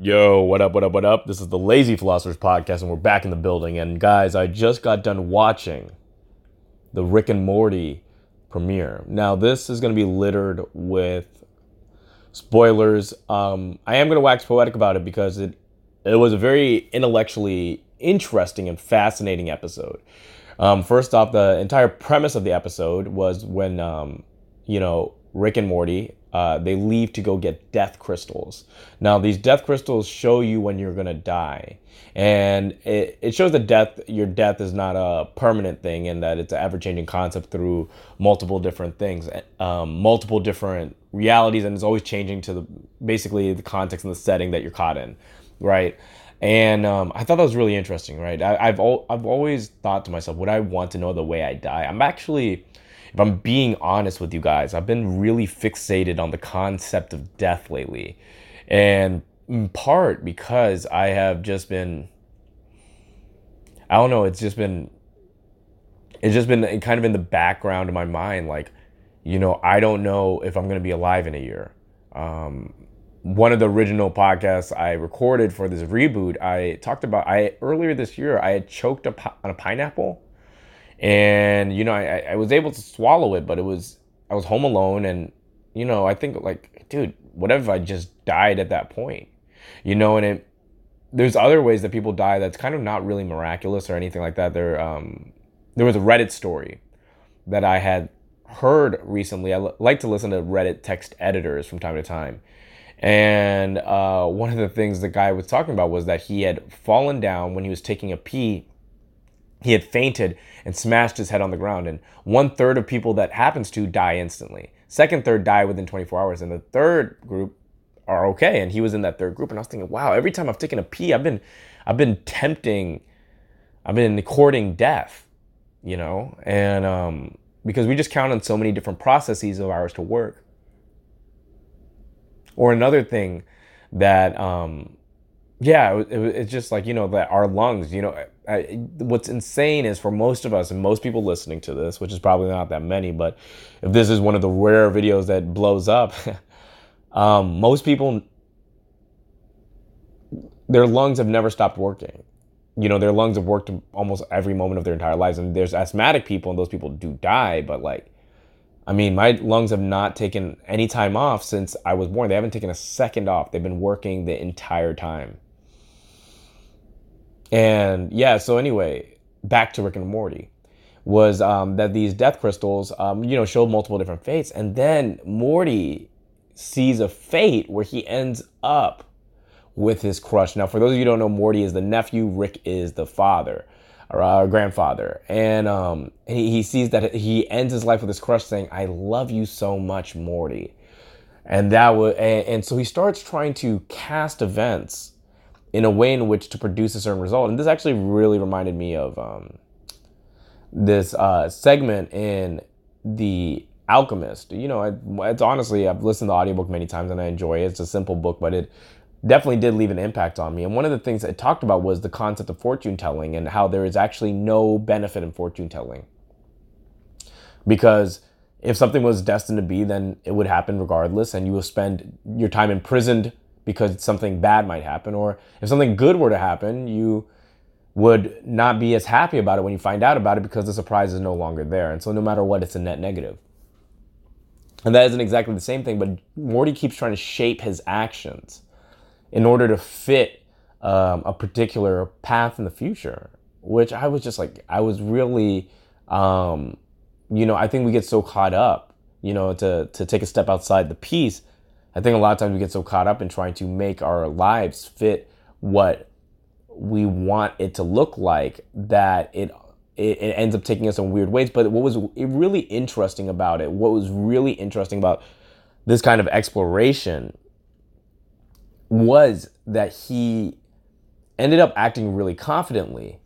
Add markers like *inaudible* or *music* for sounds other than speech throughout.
Yo, what up, what up, what up? This is the Lazy Philosophers Podcast, and we're back in the building. And guys, I just got done watching the Rick and Morty premiere. Now, this is going to be littered with spoilers. Um, I am going to wax poetic about it because it it was a very intellectually interesting and fascinating episode. Um, first off, the entire premise of the episode was when um, you know Rick and Morty uh, they leave to go get death crystals. Now, these death crystals show you when you're gonna die, and it, it shows that death, your death, is not a permanent thing, and that it's an ever-changing concept through multiple different things, um, multiple different realities, and it's always changing to the basically the context and the setting that you're caught in, right? And um, I thought that was really interesting, right? I, have al- I've always thought to myself, would I want to know the way I die? I'm actually if I'm being honest with you guys, I've been really fixated on the concept of death lately. And in part because I have just been, I don't know, it's just been, it's just been kind of in the background of my mind. Like, you know, I don't know if I'm going to be alive in a year. Um, one of the original podcasts I recorded for this reboot, I talked about I earlier this year I had choked on a pineapple and you know I, I was able to swallow it but it was i was home alone and you know i think like dude what if i just died at that point? You know and it there's other ways that people die that's kind of not really miraculous or anything like that. There um there was a reddit story that i had heard recently. I l- like to listen to reddit text editors from time to time. And uh, one of the things the guy was talking about was that he had fallen down when he was taking a pee he had fainted and smashed his head on the ground. And one third of people that happens to die instantly. Second third die within 24 hours. And the third group are okay. And he was in that third group. And I was thinking, wow, every time I've taken a pee, I've been I've been tempting, I've been courting death, you know? And um, because we just count on so many different processes of ours to work. Or another thing that um, yeah, it, it, it's just like you know that our lungs. You know, I, what's insane is for most of us and most people listening to this, which is probably not that many, but if this is one of the rare videos that blows up, *laughs* um, most people their lungs have never stopped working. You know, their lungs have worked almost every moment of their entire lives, and there's asthmatic people, and those people do die, but like. I mean, my lungs have not taken any time off since I was born. They haven't taken a second off. They've been working the entire time. And yeah, so anyway, back to Rick and Morty was um, that these death crystals, um, you know, showed multiple different fates, and then Morty sees a fate where he ends up with his crush. Now, for those of you who don't know, Morty is the nephew, Rick is the father or uh, grandfather, and um, he, he sees that he ends his life with his crush, saying, "I love you so much, Morty," and that was, and, and so he starts trying to cast events in a way in which to produce a certain result. And this actually really reminded me of um, this uh, segment in The Alchemist. You know, it's honestly, I've listened to the audiobook many times and I enjoy it. It's a simple book, but it definitely did leave an impact on me. And one of the things it talked about was the concept of fortune telling and how there is actually no benefit in fortune telling. Because if something was destined to be, then it would happen regardless, and you will spend your time imprisoned because something bad might happen. Or if something good were to happen, you would not be as happy about it when you find out about it because the surprise is no longer there. And so, no matter what, it's a net negative. And that isn't exactly the same thing, but Morty keeps trying to shape his actions in order to fit um, a particular path in the future, which I was just like, I was really, um, you know, I think we get so caught up, you know, to, to take a step outside the piece I think a lot of times we get so caught up in trying to make our lives fit what we want it to look like that it it, it ends up taking us in weird ways. But what was really interesting about it, what was really interesting about this kind of exploration was that he ended up acting really confidently,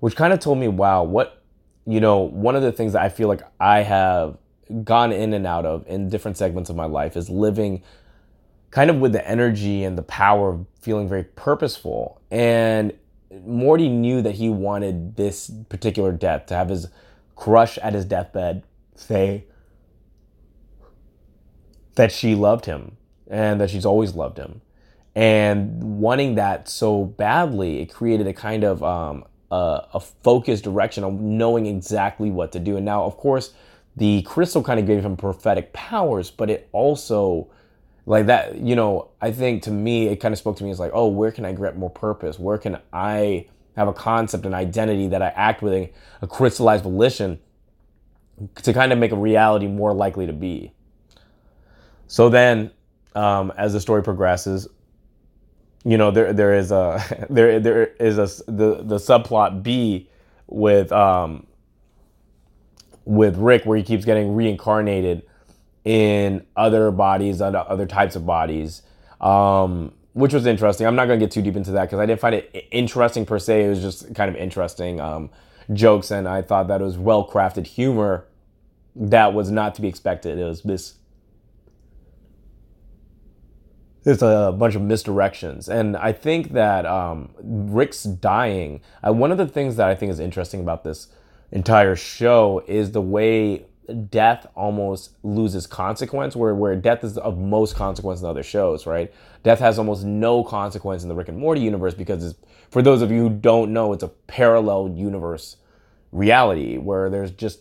which kind of told me, wow, what, you know, one of the things that I feel like I have gone in and out of in different segments of my life is living kind of with the energy and the power of feeling very purposeful. And Morty knew that he wanted this particular death to have his crush at his deathbed say that she loved him and that she's always loved him. and wanting that so badly, it created a kind of um, a, a focused direction on knowing exactly what to do. And now, of course, the crystal kind of gave him prophetic powers, but it also like that you know i think to me it kind of spoke to me as like oh where can i get more purpose? Where can i have a concept and identity that i act with a, a crystallized volition to kind of make a reality more likely to be? So then um, as the story progresses you know there there is a *laughs* there there is a the the subplot B with um with Rick where he keeps getting reincarnated in other bodies other other types of bodies um which was interesting. I'm not going to get too deep into that because i didn't find it interesting per se. It was just kind of interesting um jokes and i thought that it was well crafted humor that was not to be expected. It was this there's a bunch of misdirections. And I think that um, Rick's dying, uh, one of the things that I think is interesting about this entire show is the way death almost loses consequence, where, where death is of most consequence in other shows, right? Death has almost no consequence in the Rick and Morty universe because, for those of you who don't know, it's a parallel universe reality where there's just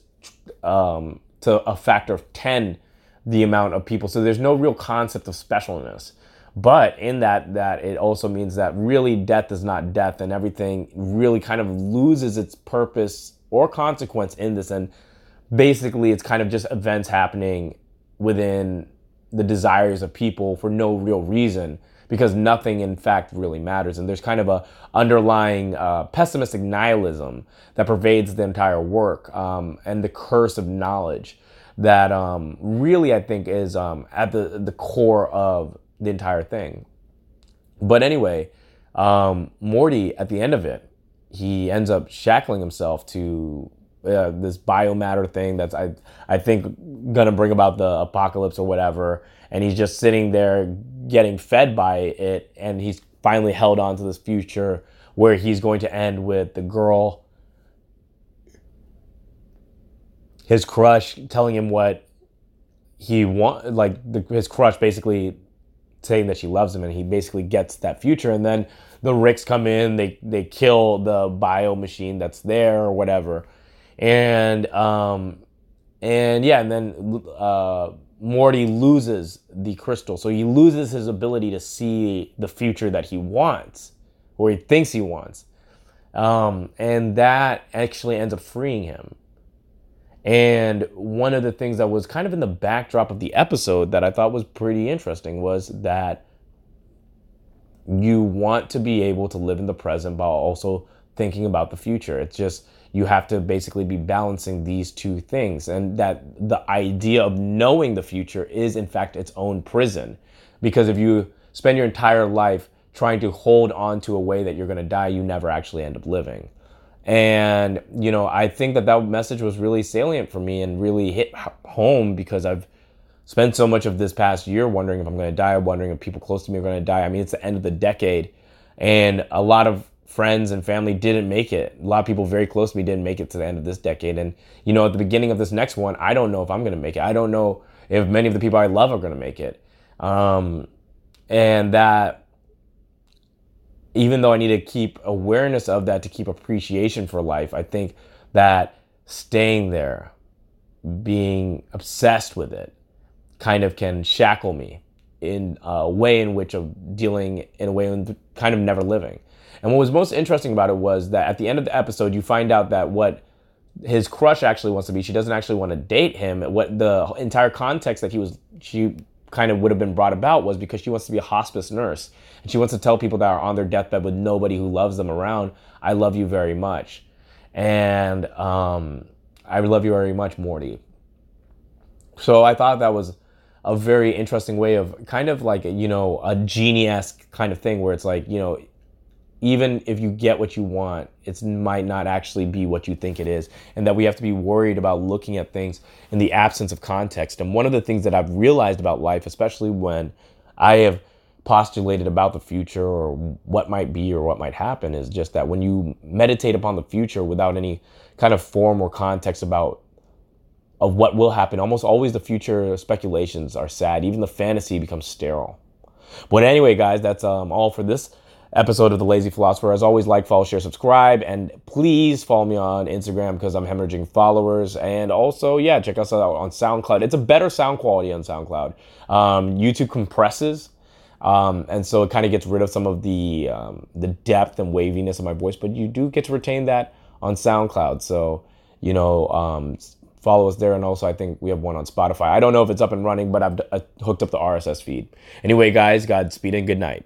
um, to a factor of 10 the amount of people. So there's no real concept of specialness. But in that, that it also means that really death is not death, and everything really kind of loses its purpose or consequence in this. And basically, it's kind of just events happening within the desires of people for no real reason because nothing in fact really matters and there's kind of a underlying uh, pessimistic nihilism that pervades the entire work um, and the curse of knowledge that um, really i think is um, at the, the core of the entire thing. But anyway, um, Morty at the end of it, he ends up shackling himself to uh, this biomatter thing that's I I think gonna bring about the apocalypse or whatever, and he's just sitting there getting fed by it, and he's finally held on to this future where he's going to end with the girl, his crush telling him what he want, like the, his crush basically saying that she loves him and he basically gets that future. And then the Ricks come in they they kill the bio machine that's there or whatever and um and yeah and then uh Morty loses the crystal. So he loses his ability to see the future that he wants or he thinks he wants. Um and that actually ends up freeing him. And one of the things that was kind of in the backdrop of the episode that I thought was pretty interesting was that you want to be able to live in the present while also thinking about the future. It's just you have to basically be balancing these two things. And that the idea of knowing the future is in fact its own prison. Because if you spend your entire life trying to hold on to a way that you're going to die you never actually end up living. And, you know, I think that that message was really salient for me and really hit home because I've spent so much of this past year wondering if I'm going to die, wondering if people close to me are going to die. I mean, it's the end of the decade, and a lot of friends and family didn't make it. A lot of people very close to me didn't make it to the end of this decade. And, you know, at the beginning of this next one, I don't know if I'm going to make it. I don't know if many of the people I love are going to make it. Um, and that even though I need to keep awareness of that to keep appreciation for life, I think that staying there, being obsessed with it, kind of can shackle me in a way in which of dealing in a way in kind of never living. And what was most interesting about it was that at the end of the episode, you find out that what his crush actually wants to be, she doesn't actually want to date him. What the entire context that he was, she kind of would have been brought about was because she wants to be a hospice nurse and she wants to tell people that are on their deathbed with nobody who loves them around, I love you very much. And um, I love you very much, Morty. So I thought that was a very interesting way of kind of like, you know, a genie esque kind of thing where it's like, you know, even if you get what you want, it might not actually be what you think it is. And that we have to be worried about looking at things in the absence of context. And one of the things that I've realized about life, especially when I have postulated about the future or what might be or what might happen, is just that when you meditate upon the future without any kind of form or context about of what will happen, almost always the future speculations are sad. Even the fantasy becomes sterile. But anyway, guys, that's um, all for this episode of The Lazy Philosopher. As always, like, follow, share, subscribe, and please follow me on Instagram because I'm hemorrhaging followers. And also, yeah, check us out on SoundCloud. It's a better sound quality on SoundCloud. Um, YouTube compresses. Um, and so it kind of gets rid of some of the um, the depth and waviness of my voice, but you do get to retain that on SoundCloud. So you know, um, follow us there, and also I think we have one on Spotify. I don't know if it's up and running, but I've uh, hooked up the RSS feed. Anyway, guys, Godspeed and good night.